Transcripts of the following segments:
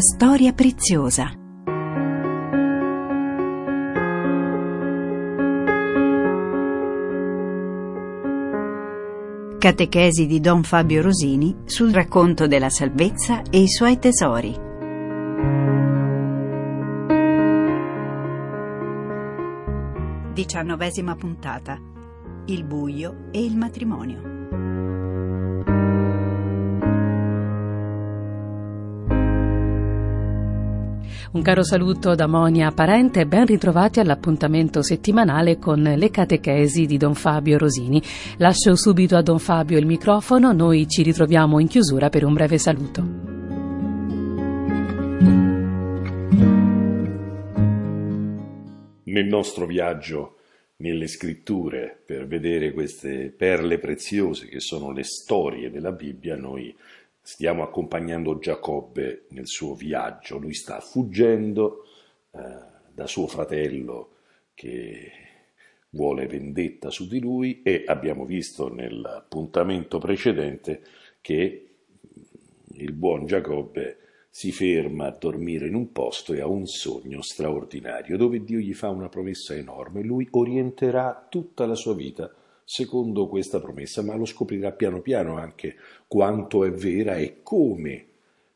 Storia preziosa. Catechesi di Don Fabio Rosini sul racconto della salvezza e i suoi tesori. Diciannovesima puntata. Il buio e il matrimonio. Un caro saluto da Monia Parente e ben ritrovati all'appuntamento settimanale con le catechesi di Don Fabio Rosini. Lascio subito a Don Fabio il microfono, noi ci ritroviamo in chiusura per un breve saluto. Nel nostro viaggio nelle scritture per vedere queste perle preziose che sono le storie della Bibbia, noi stiamo accompagnando Giacobbe nel suo viaggio, lui sta fuggendo eh, da suo fratello che vuole vendetta su di lui e abbiamo visto nel appuntamento precedente che il buon Giacobbe si ferma a dormire in un posto e ha un sogno straordinario dove Dio gli fa una promessa enorme, lui orienterà tutta la sua vita secondo questa promessa, ma lo scoprirà piano piano anche quanto è vera e come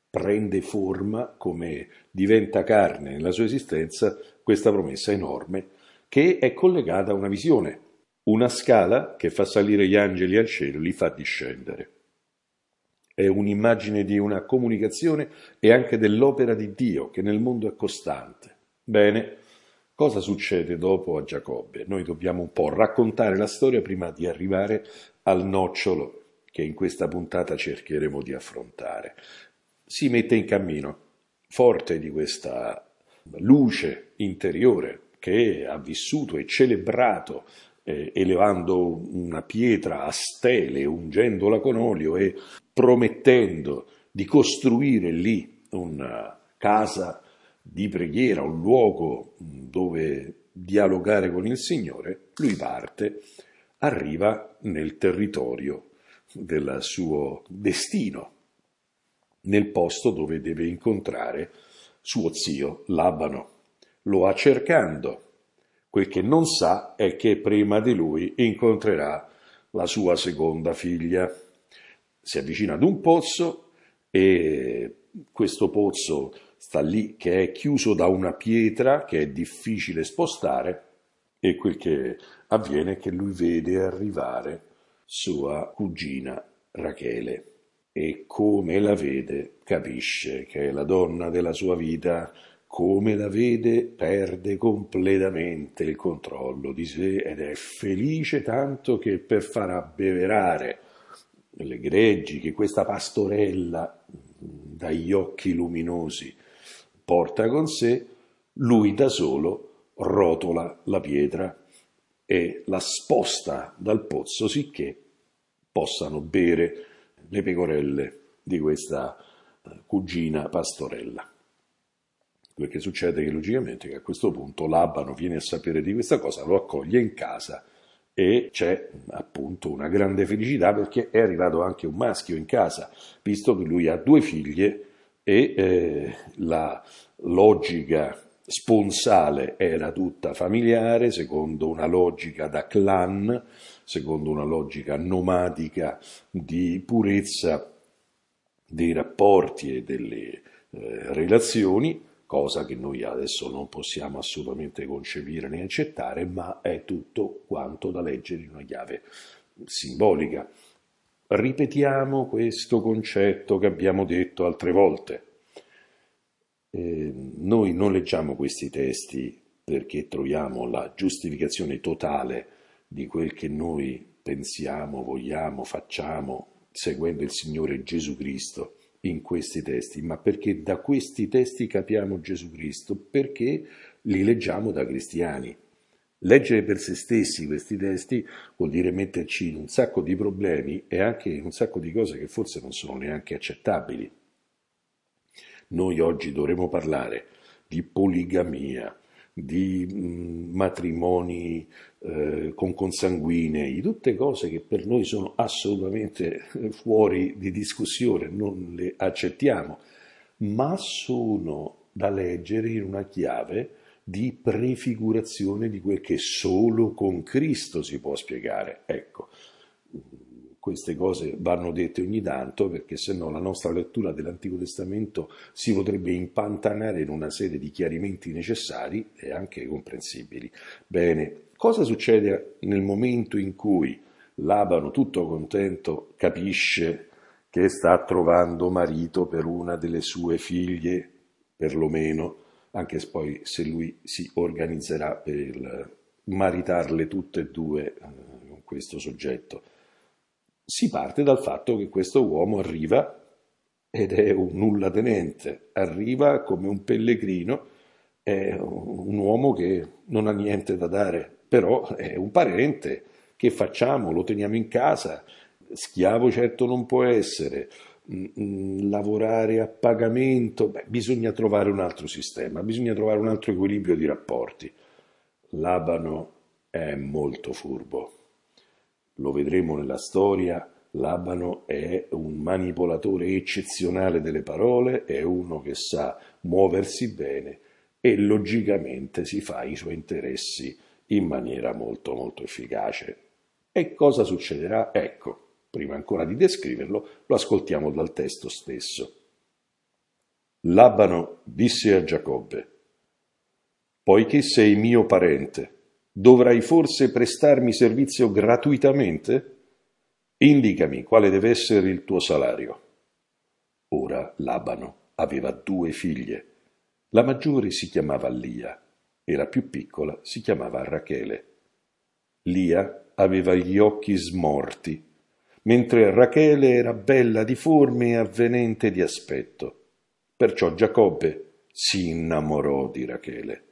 prende forma, come diventa carne nella sua esistenza questa promessa enorme che è collegata a una visione, una scala che fa salire gli angeli al cielo, li fa discendere. È un'immagine di una comunicazione e anche dell'opera di Dio che nel mondo è costante. Bene, Cosa succede dopo a Giacobbe? Noi dobbiamo un po' raccontare la storia prima di arrivare al nocciolo che in questa puntata cercheremo di affrontare. Si mette in cammino, forte di questa luce interiore che ha vissuto e celebrato eh, elevando una pietra a stele, ungendola con olio e promettendo di costruire lì una casa di preghiera, un luogo dove dialogare con il Signore, lui parte, arriva nel territorio del suo destino, nel posto dove deve incontrare suo zio Labano. Lo va cercando. Quel che non sa è che prima di lui incontrerà la sua seconda figlia. Si avvicina ad un pozzo e questo pozzo sta lì che è chiuso da una pietra che è difficile spostare e quel che avviene è che lui vede arrivare sua cugina Rachele e come la vede capisce che è la donna della sua vita, come la vede perde completamente il controllo di sé ed è felice tanto che per far abbeverare le greggi che questa pastorella dagli occhi luminosi porta con sé, lui da solo rotola la pietra e la sposta dal pozzo sicché possano bere le pecorelle di questa eh, cugina pastorella. Che succede che logicamente che a questo punto Labano viene a sapere di questa cosa, lo accoglie in casa e c'è appunto una grande felicità perché è arrivato anche un maschio in casa, visto che lui ha due figlie e eh, la logica sponsale era tutta familiare, secondo una logica da clan, secondo una logica nomadica di purezza dei rapporti e delle eh, relazioni, cosa che noi adesso non possiamo assolutamente concepire né accettare, ma è tutto quanto da leggere in una chiave simbolica. Ripetiamo questo concetto che abbiamo detto altre volte. Eh, noi non leggiamo questi testi perché troviamo la giustificazione totale di quel che noi pensiamo, vogliamo, facciamo, seguendo il Signore Gesù Cristo in questi testi, ma perché da questi testi capiamo Gesù Cristo, perché li leggiamo da cristiani. Leggere per se stessi questi testi vuol dire metterci in un sacco di problemi e anche in un sacco di cose che forse non sono neanche accettabili. Noi oggi dovremo parlare di poligamia, di matrimoni eh, con consanguinei, tutte cose che per noi sono assolutamente fuori di discussione, non le accettiamo. ma sono da leggere in una chiave di prefigurazione di quel che solo con Cristo si può spiegare. Ecco, queste cose vanno dette ogni tanto perché se no la nostra lettura dell'Antico Testamento si potrebbe impantanare in una serie di chiarimenti necessari e anche comprensibili. Bene, cosa succede nel momento in cui Labano, tutto contento, capisce che sta trovando marito per una delle sue figlie, perlomeno, anche poi se lui si organizzerà per maritarle tutte e due eh, con questo soggetto. Si parte dal fatto che questo uomo arriva ed è un nulla tenente, arriva come un pellegrino, è un uomo che non ha niente da dare, però è un parente, che facciamo? Lo teniamo in casa? Schiavo certo non può essere, lavorare a pagamento, beh, bisogna trovare un altro sistema, bisogna trovare un altro equilibrio di rapporti. Labano è molto furbo, lo vedremo nella storia, Labano è un manipolatore eccezionale delle parole, è uno che sa muoversi bene e logicamente si fa i suoi interessi in maniera molto molto efficace. E cosa succederà? Ecco, prima ancora di descriverlo, lo ascoltiamo dal testo stesso. Labano disse a Giacobbe, Poiché sei mio parente, dovrai forse prestarmi servizio gratuitamente? Indicami quale deve essere il tuo salario. Ora Labano aveva due figlie. La maggiore si chiamava Lia e la più piccola si chiamava Rachele. Lia aveva gli occhi smorti mentre Rachele era bella di forme e avvenente di aspetto. Perciò Giacobbe si innamorò di Rachele.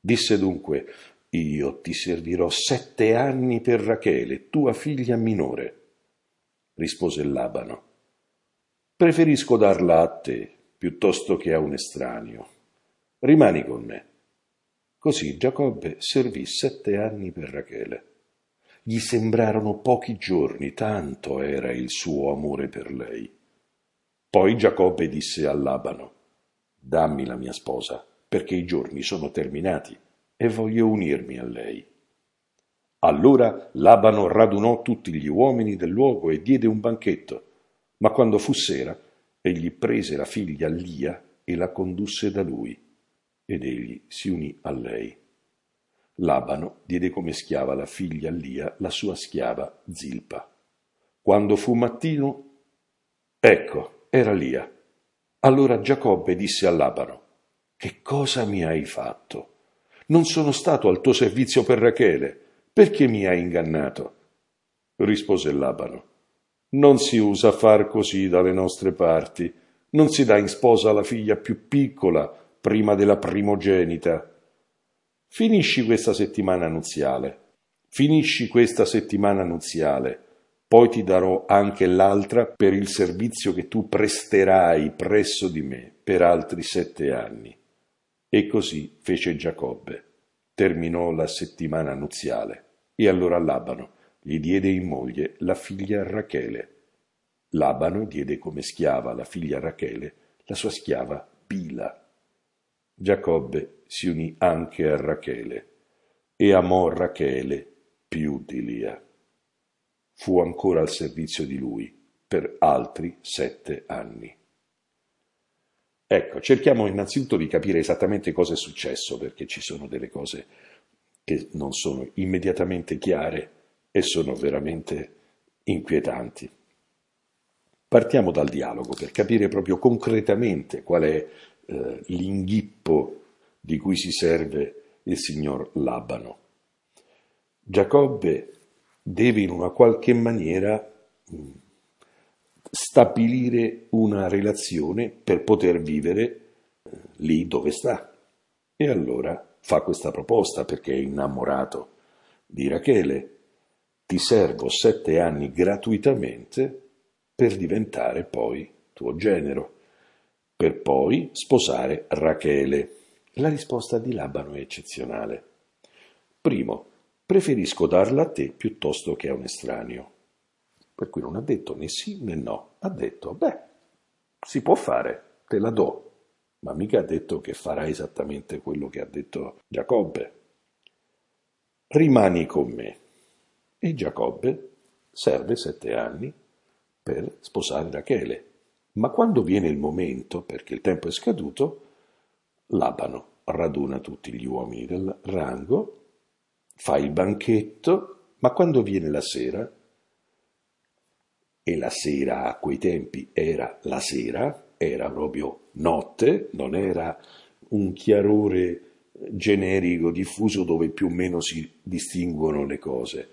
Disse dunque, io ti servirò sette anni per Rachele, tua figlia minore. Rispose Labano, preferisco darla a te piuttosto che a un estraneo. Rimani con me. Così Giacobbe servì sette anni per Rachele. Gli sembrarono pochi giorni, tanto era il suo amore per lei. Poi Giacobbe disse a Labano, Dammi la mia sposa, perché i giorni sono terminati e voglio unirmi a lei. Allora Labano radunò tutti gli uomini del luogo e diede un banchetto, ma quando fu sera, egli prese la figlia Lia e la condusse da lui, ed egli si unì a lei. Labano diede come schiava la figlia Lia, la sua schiava Zilpa. Quando fu mattino, ecco, era Lia. Allora Giacobbe disse a Labano, Che cosa mi hai fatto? Non sono stato al tuo servizio per Rachele, perché mi hai ingannato? Rispose Labano, Non si usa far così dalle nostre parti, non si dà in sposa la figlia più piccola prima della primogenita Finisci questa settimana nuziale. Finisci questa settimana nuziale. Poi ti darò anche l'altra per il servizio che tu presterai presso di me per altri sette anni. E così fece Giacobbe. Terminò la settimana nuziale e allora Labano gli diede in moglie la figlia Rachele. Labano diede come schiava la figlia Rachele, la sua schiava Pila. Giacobbe si unì anche a Rachele e amò Rachele più di Lia. Fu ancora al servizio di lui per altri sette anni. Ecco, cerchiamo innanzitutto di capire esattamente cosa è successo, perché ci sono delle cose che non sono immediatamente chiare e sono veramente inquietanti. Partiamo dal dialogo per capire proprio concretamente qual è eh, l'inghippo di cui si serve il signor Labano. Giacobbe deve in una qualche maniera stabilire una relazione per poter vivere eh, lì dove sta. E allora fa questa proposta perché è innamorato di Rachele. Ti servo sette anni gratuitamente per diventare poi tuo genero per poi sposare Rachele. La risposta di Labano è eccezionale. Primo, preferisco darla a te piuttosto che a un estraneo. Per cui non ha detto né sì né no, ha detto, beh, si può fare, te la do. ma mica ha detto che farà esattamente quello che ha detto Giacobbe. Rimani con me. E Giacobbe serve sette anni per sposare Rachele. Ma quando viene il momento, perché il tempo è scaduto, Labano raduna tutti gli uomini del rango, fa il banchetto, ma quando viene la sera, e la sera a quei tempi era la sera, era proprio notte, non era un chiarore generico, diffuso dove più o meno si distinguono le cose.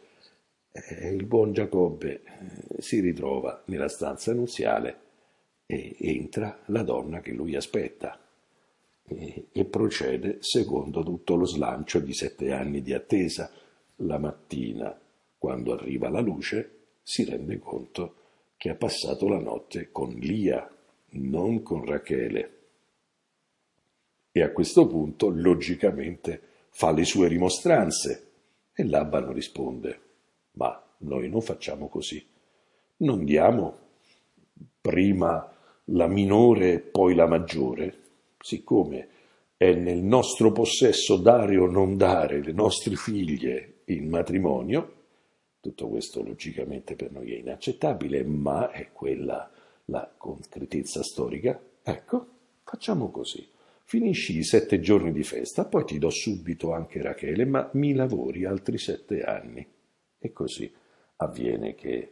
Eh, il buon Giacobbe eh, si ritrova nella stanza nuziale e entra la donna che lui aspetta e, e procede secondo tutto lo slancio di sette anni di attesa. La mattina, quando arriva la luce, si rende conto che ha passato la notte con Lia, non con Rachele. E a questo punto, logicamente, fa le sue rimostranze. E Labano risponde, ma noi non facciamo così. Non diamo prima la minore e poi la maggiore, siccome è nel nostro possesso dare o non dare le nostre figlie in matrimonio, tutto questo logicamente per noi è inaccettabile, ma è quella la concretezza storica. Ecco, facciamo così. Finisci i sette giorni di festa, poi ti do subito anche Rachele, ma mi lavori altri sette anni. E così avviene che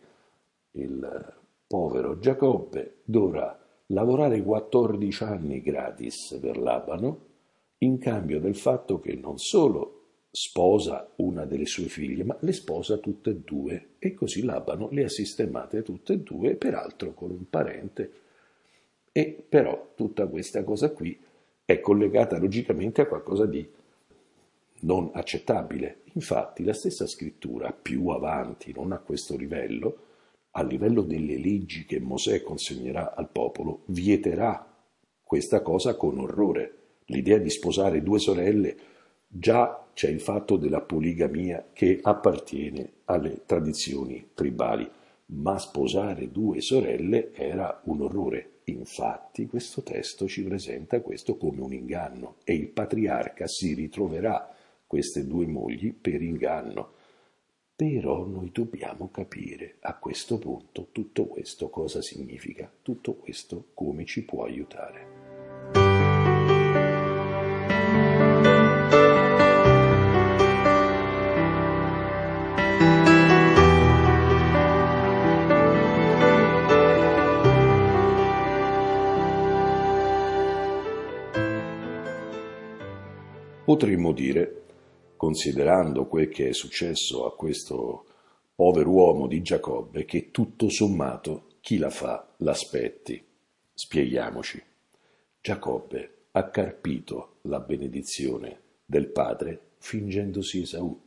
il povero Giacobbe dovrà lavorare 14 anni gratis per Labano in cambio del fatto che non solo sposa una delle sue figlie, ma le sposa tutte e due e così Labano le ha sistemate tutte e due, peraltro con un parente. E però tutta questa cosa qui è collegata logicamente a qualcosa di non accettabile. Infatti la stessa scrittura più avanti, non a questo livello, a livello delle leggi che Mosè consegnerà al popolo, vieterà questa cosa con orrore. L'idea di sposare due sorelle, già c'è il fatto della poligamia che appartiene alle tradizioni tribali, ma sposare due sorelle era un orrore. Infatti questo testo ci presenta questo come un inganno e il patriarca si ritroverà queste due mogli per inganno però noi dobbiamo capire a questo punto tutto questo cosa significa, tutto questo come ci può aiutare. Potremmo dire considerando quel che è successo a questo povero uomo di Giacobbe, che tutto sommato chi la fa l'aspetti. Spieghiamoci. Giacobbe ha carpito la benedizione del padre fingendosi Esaù,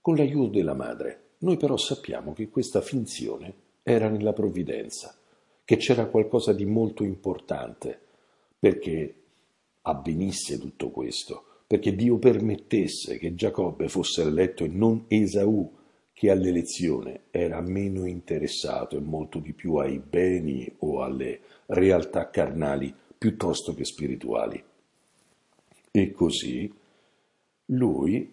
con l'aiuto della madre. Noi però sappiamo che questa finzione era nella provvidenza, che c'era qualcosa di molto importante perché avvenisse tutto questo perché Dio permettesse che Giacobbe fosse eletto e non Esaù, che all'elezione era meno interessato e molto di più ai beni o alle realtà carnali piuttosto che spirituali. E così lui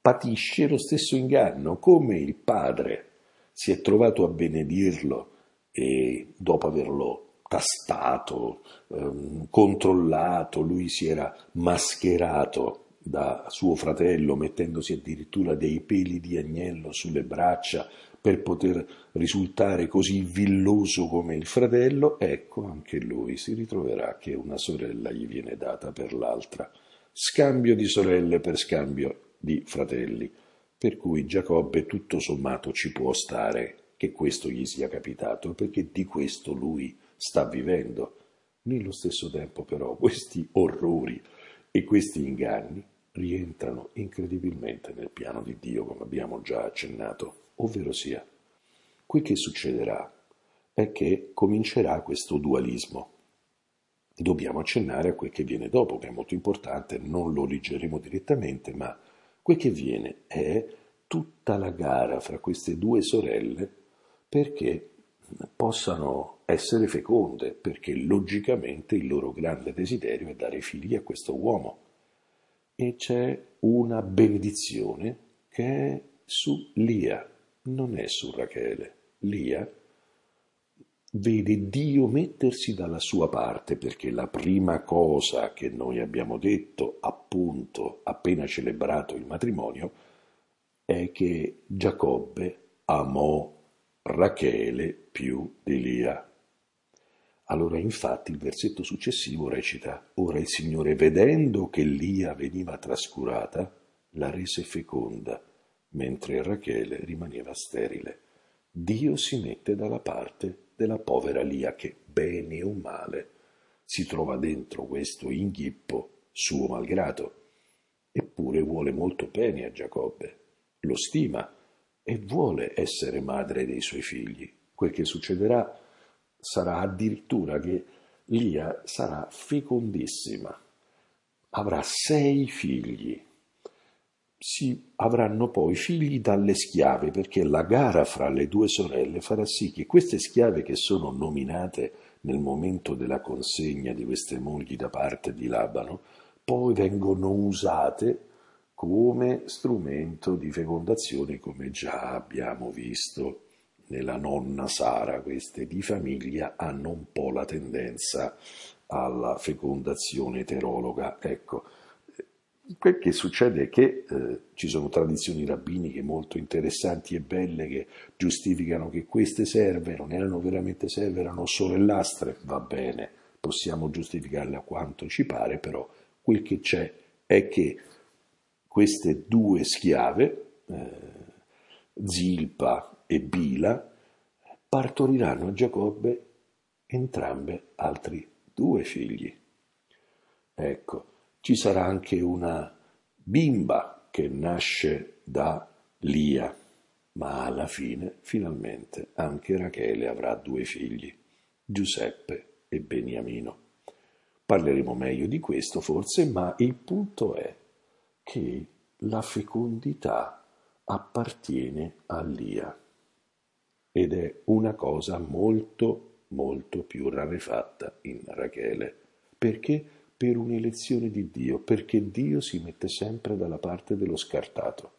patisce lo stesso inganno, come il padre si è trovato a benedirlo e dopo averlo tastato, ehm, controllato, lui si era mascherato da suo fratello mettendosi addirittura dei peli di agnello sulle braccia per poter risultare così villoso come il fratello, ecco anche lui si ritroverà che una sorella gli viene data per l'altra, scambio di sorelle per scambio di fratelli, per cui Giacobbe tutto sommato ci può stare che questo gli sia capitato, perché di questo lui sta vivendo. Nello stesso tempo però questi orrori e questi inganni rientrano incredibilmente nel piano di Dio, come abbiamo già accennato, ovvero sia, quel che succederà è che comincerà questo dualismo. Dobbiamo accennare a quel che viene dopo, che è molto importante, non lo leggeremo direttamente, ma quel che viene è tutta la gara fra queste due sorelle perché possano essere feconde, perché logicamente il loro grande desiderio è dare figli a questo uomo. E c'è una benedizione che è su Lia, non è su Rachele. Lia vede Dio mettersi dalla sua parte perché la prima cosa che noi abbiamo detto appunto appena celebrato il matrimonio è che Giacobbe amò Rachele più di Lia. Allora infatti il versetto successivo recita Ora il Signore vedendo che Lia veniva trascurata la rese feconda mentre Rachele rimaneva sterile. Dio si mette dalla parte della povera Lia che, bene o male, si trova dentro questo inghippo suo malgrado. Eppure vuole molto bene a Giacobbe, lo stima e vuole essere madre dei suoi figli. Quel che succederà sarà addirittura che Lia sarà fecondissima, avrà sei figli. Si avranno poi figli dalle schiave, perché la gara fra le due sorelle farà sì che queste schiave che sono nominate nel momento della consegna di queste mogli da parte di Labano, poi vengono usate come strumento di fecondazione, come già abbiamo visto nella nonna Sara. Queste di famiglia hanno un po' la tendenza alla fecondazione eterologa. Ecco, Quel che succede è che eh, ci sono tradizioni rabbiniche molto interessanti e belle che giustificano che queste serve non erano veramente serve, erano sorellastre, va bene, possiamo giustificarle a quanto ci pare, però quel che c'è è che queste due schiave, eh, Zilpa e Bila, partoriranno a Giacobbe entrambe altri due figli. Ecco, ci sarà anche una bimba che nasce da Lia, ma alla fine, finalmente, anche Rachele avrà due figli, Giuseppe e Beniamino. Parleremo meglio di questo forse, ma il punto è che la fecondità appartiene a Lia ed è una cosa molto molto più rarefatta in Rachele. Perché? per un'elezione di Dio, perché Dio si mette sempre dalla parte dello scartato,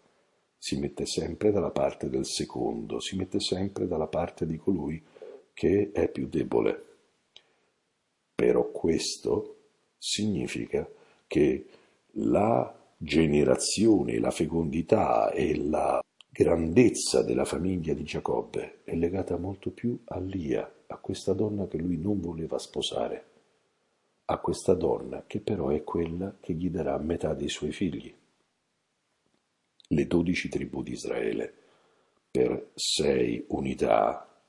si mette sempre dalla parte del secondo, si mette sempre dalla parte di colui che è più debole. Però questo significa che la generazione, la fecondità e la grandezza della famiglia di Giacobbe è legata molto più a Lia, a questa donna che lui non voleva sposare a questa donna che però è quella che gli darà metà dei suoi figli. Le dodici tribù di Israele per sei unità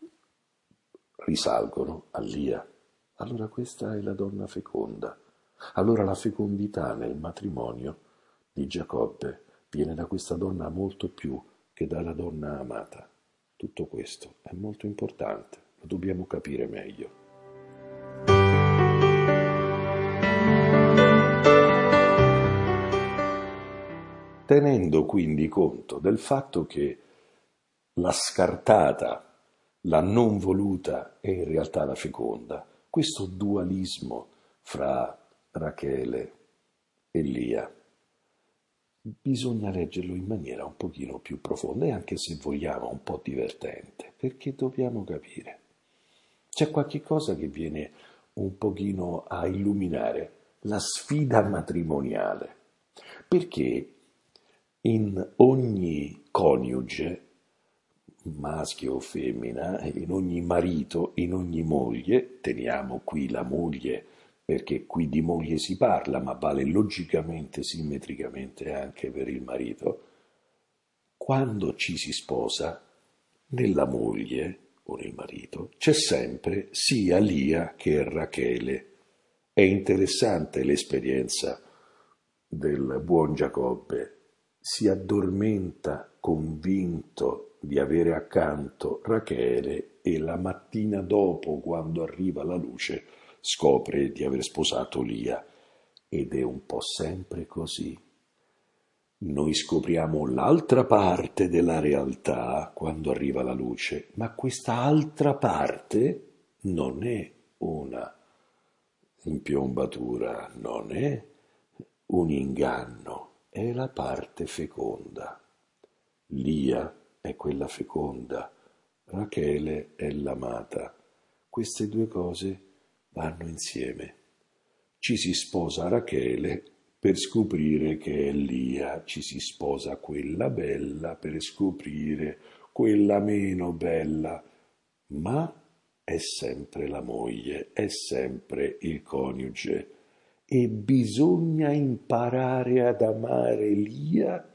risalgono a Lia. Allora questa è la donna feconda. Allora la fecondità nel matrimonio di Giacobbe viene da questa donna molto più che dalla donna amata. Tutto questo è molto importante, lo dobbiamo capire meglio. tenendo quindi conto del fatto che la scartata, la non voluta è in realtà la feconda, questo dualismo fra Rachele e Lia bisogna leggerlo in maniera un pochino più profonda e anche se vogliamo un po' divertente, perché dobbiamo capire. C'è qualche cosa che viene un pochino a illuminare la sfida matrimoniale, perché in ogni coniuge, maschio o femmina, in ogni marito, in ogni moglie, teniamo qui la moglie perché qui di moglie si parla, ma vale logicamente, simmetricamente anche per il marito, quando ci si sposa, nella moglie o nel marito c'è sempre sia Lia che Rachele. È interessante l'esperienza del buon Giacobbe si addormenta convinto di avere accanto Rachele e la mattina dopo, quando arriva la luce, scopre di aver sposato Lia. Ed è un po' sempre così. Noi scopriamo l'altra parte della realtà quando arriva la luce, ma questa altra parte non è una impiombatura, non è un inganno, è la parte feconda. Lia è quella feconda, Rachele è l'amata. Queste due cose vanno insieme. Ci si sposa Rachele per scoprire che è Lia, ci si sposa quella bella per scoprire quella meno bella, ma è sempre la moglie, è sempre il coniuge. E bisogna imparare ad amare Lia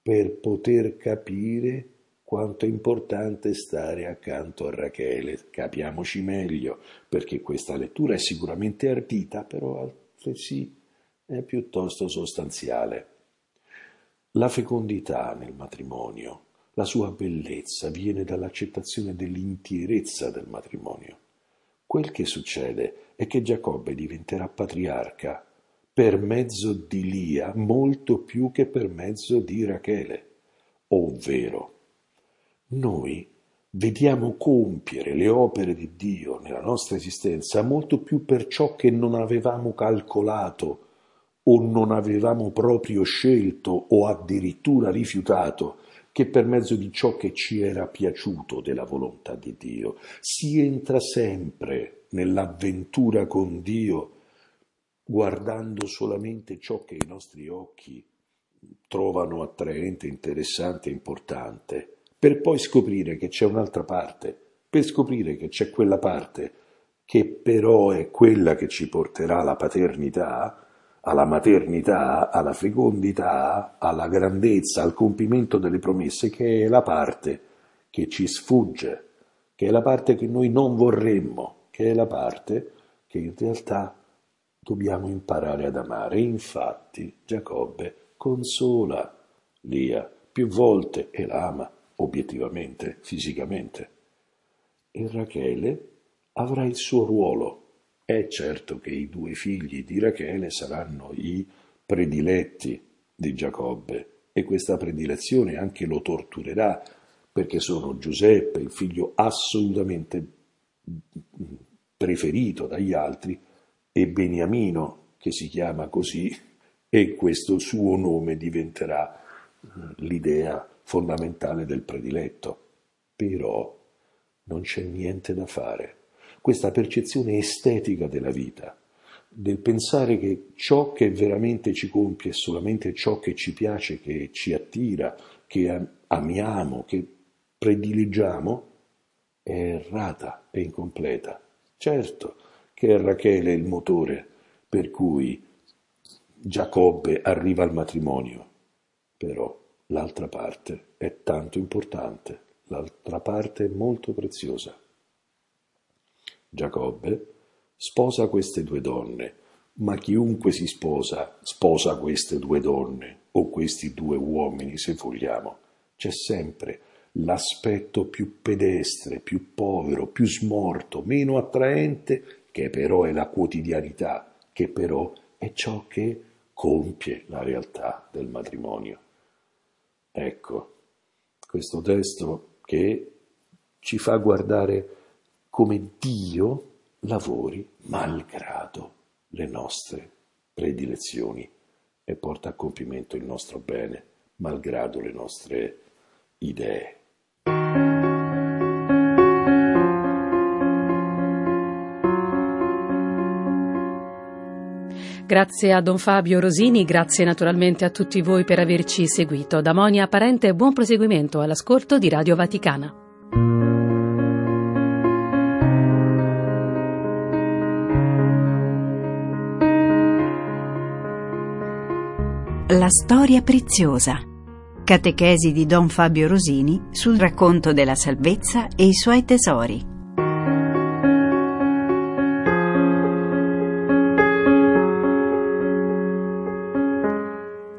per poter capire quanto è importante stare accanto a Rachele. Capiamoci meglio, perché questa lettura è sicuramente ardita, però altresì è piuttosto sostanziale. La fecondità nel matrimonio la sua bellezza viene dall'accettazione dell'intierezza del matrimonio. Quel che succede è che Giacobbe diventerà patriarca per mezzo di Lia molto più che per mezzo di Rachele. Ovvero, noi vediamo compiere le opere di Dio nella nostra esistenza molto più per ciò che non avevamo calcolato o non avevamo proprio scelto o addirittura rifiutato che per mezzo di ciò che ci era piaciuto della volontà di Dio. Si entra sempre nell'avventura con Dio guardando solamente ciò che i nostri occhi trovano attraente, interessante importante, per poi scoprire che c'è un'altra parte, per scoprire che c'è quella parte che però è quella che ci porterà alla paternità, alla maternità, alla fecondità, alla grandezza, al compimento delle promesse, che è la parte che ci sfugge, che è la parte che noi non vorremmo, che è la parte che in realtà dobbiamo imparare ad amare. Infatti Giacobbe consola Lia più volte e la ama obiettivamente, fisicamente. E Rachele avrà il suo ruolo è certo che i due figli di Rachele saranno i prediletti di Giacobbe e questa predilezione anche lo torturerà perché sono Giuseppe, il figlio assolutamente preferito dagli altri, e Beniamino, che si chiama così, e questo suo nome diventerà eh, l'idea fondamentale del prediletto. Però non c'è niente da fare questa percezione estetica della vita, del pensare che ciò che veramente ci compie è solamente ciò che ci piace, che ci attira, che amiamo, che predileggiamo, è errata e incompleta. Certo che è Rachele il motore per cui Giacobbe arriva al matrimonio, però l'altra parte è tanto importante, l'altra parte è molto preziosa. Giacobbe sposa queste due donne, ma chiunque si sposa, sposa queste due donne o questi due uomini, se vogliamo. C'è sempre l'aspetto più pedestre, più povero, più smorto, meno attraente, che però è la quotidianità, che però è ciò che compie la realtà del matrimonio. Ecco, questo testo che ci fa guardare come Dio lavori malgrado le nostre predilezioni e porta a compimento il nostro bene, malgrado le nostre idee. Grazie a Don Fabio Rosini, grazie naturalmente a tutti voi per averci seguito. Da Monia Parente buon proseguimento all'ascolto di Radio Vaticana. La storia preziosa. Catechesi di Don Fabio Rosini sul racconto della salvezza e i suoi tesori.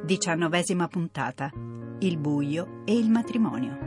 Diciannovesima puntata. Il buio e il matrimonio.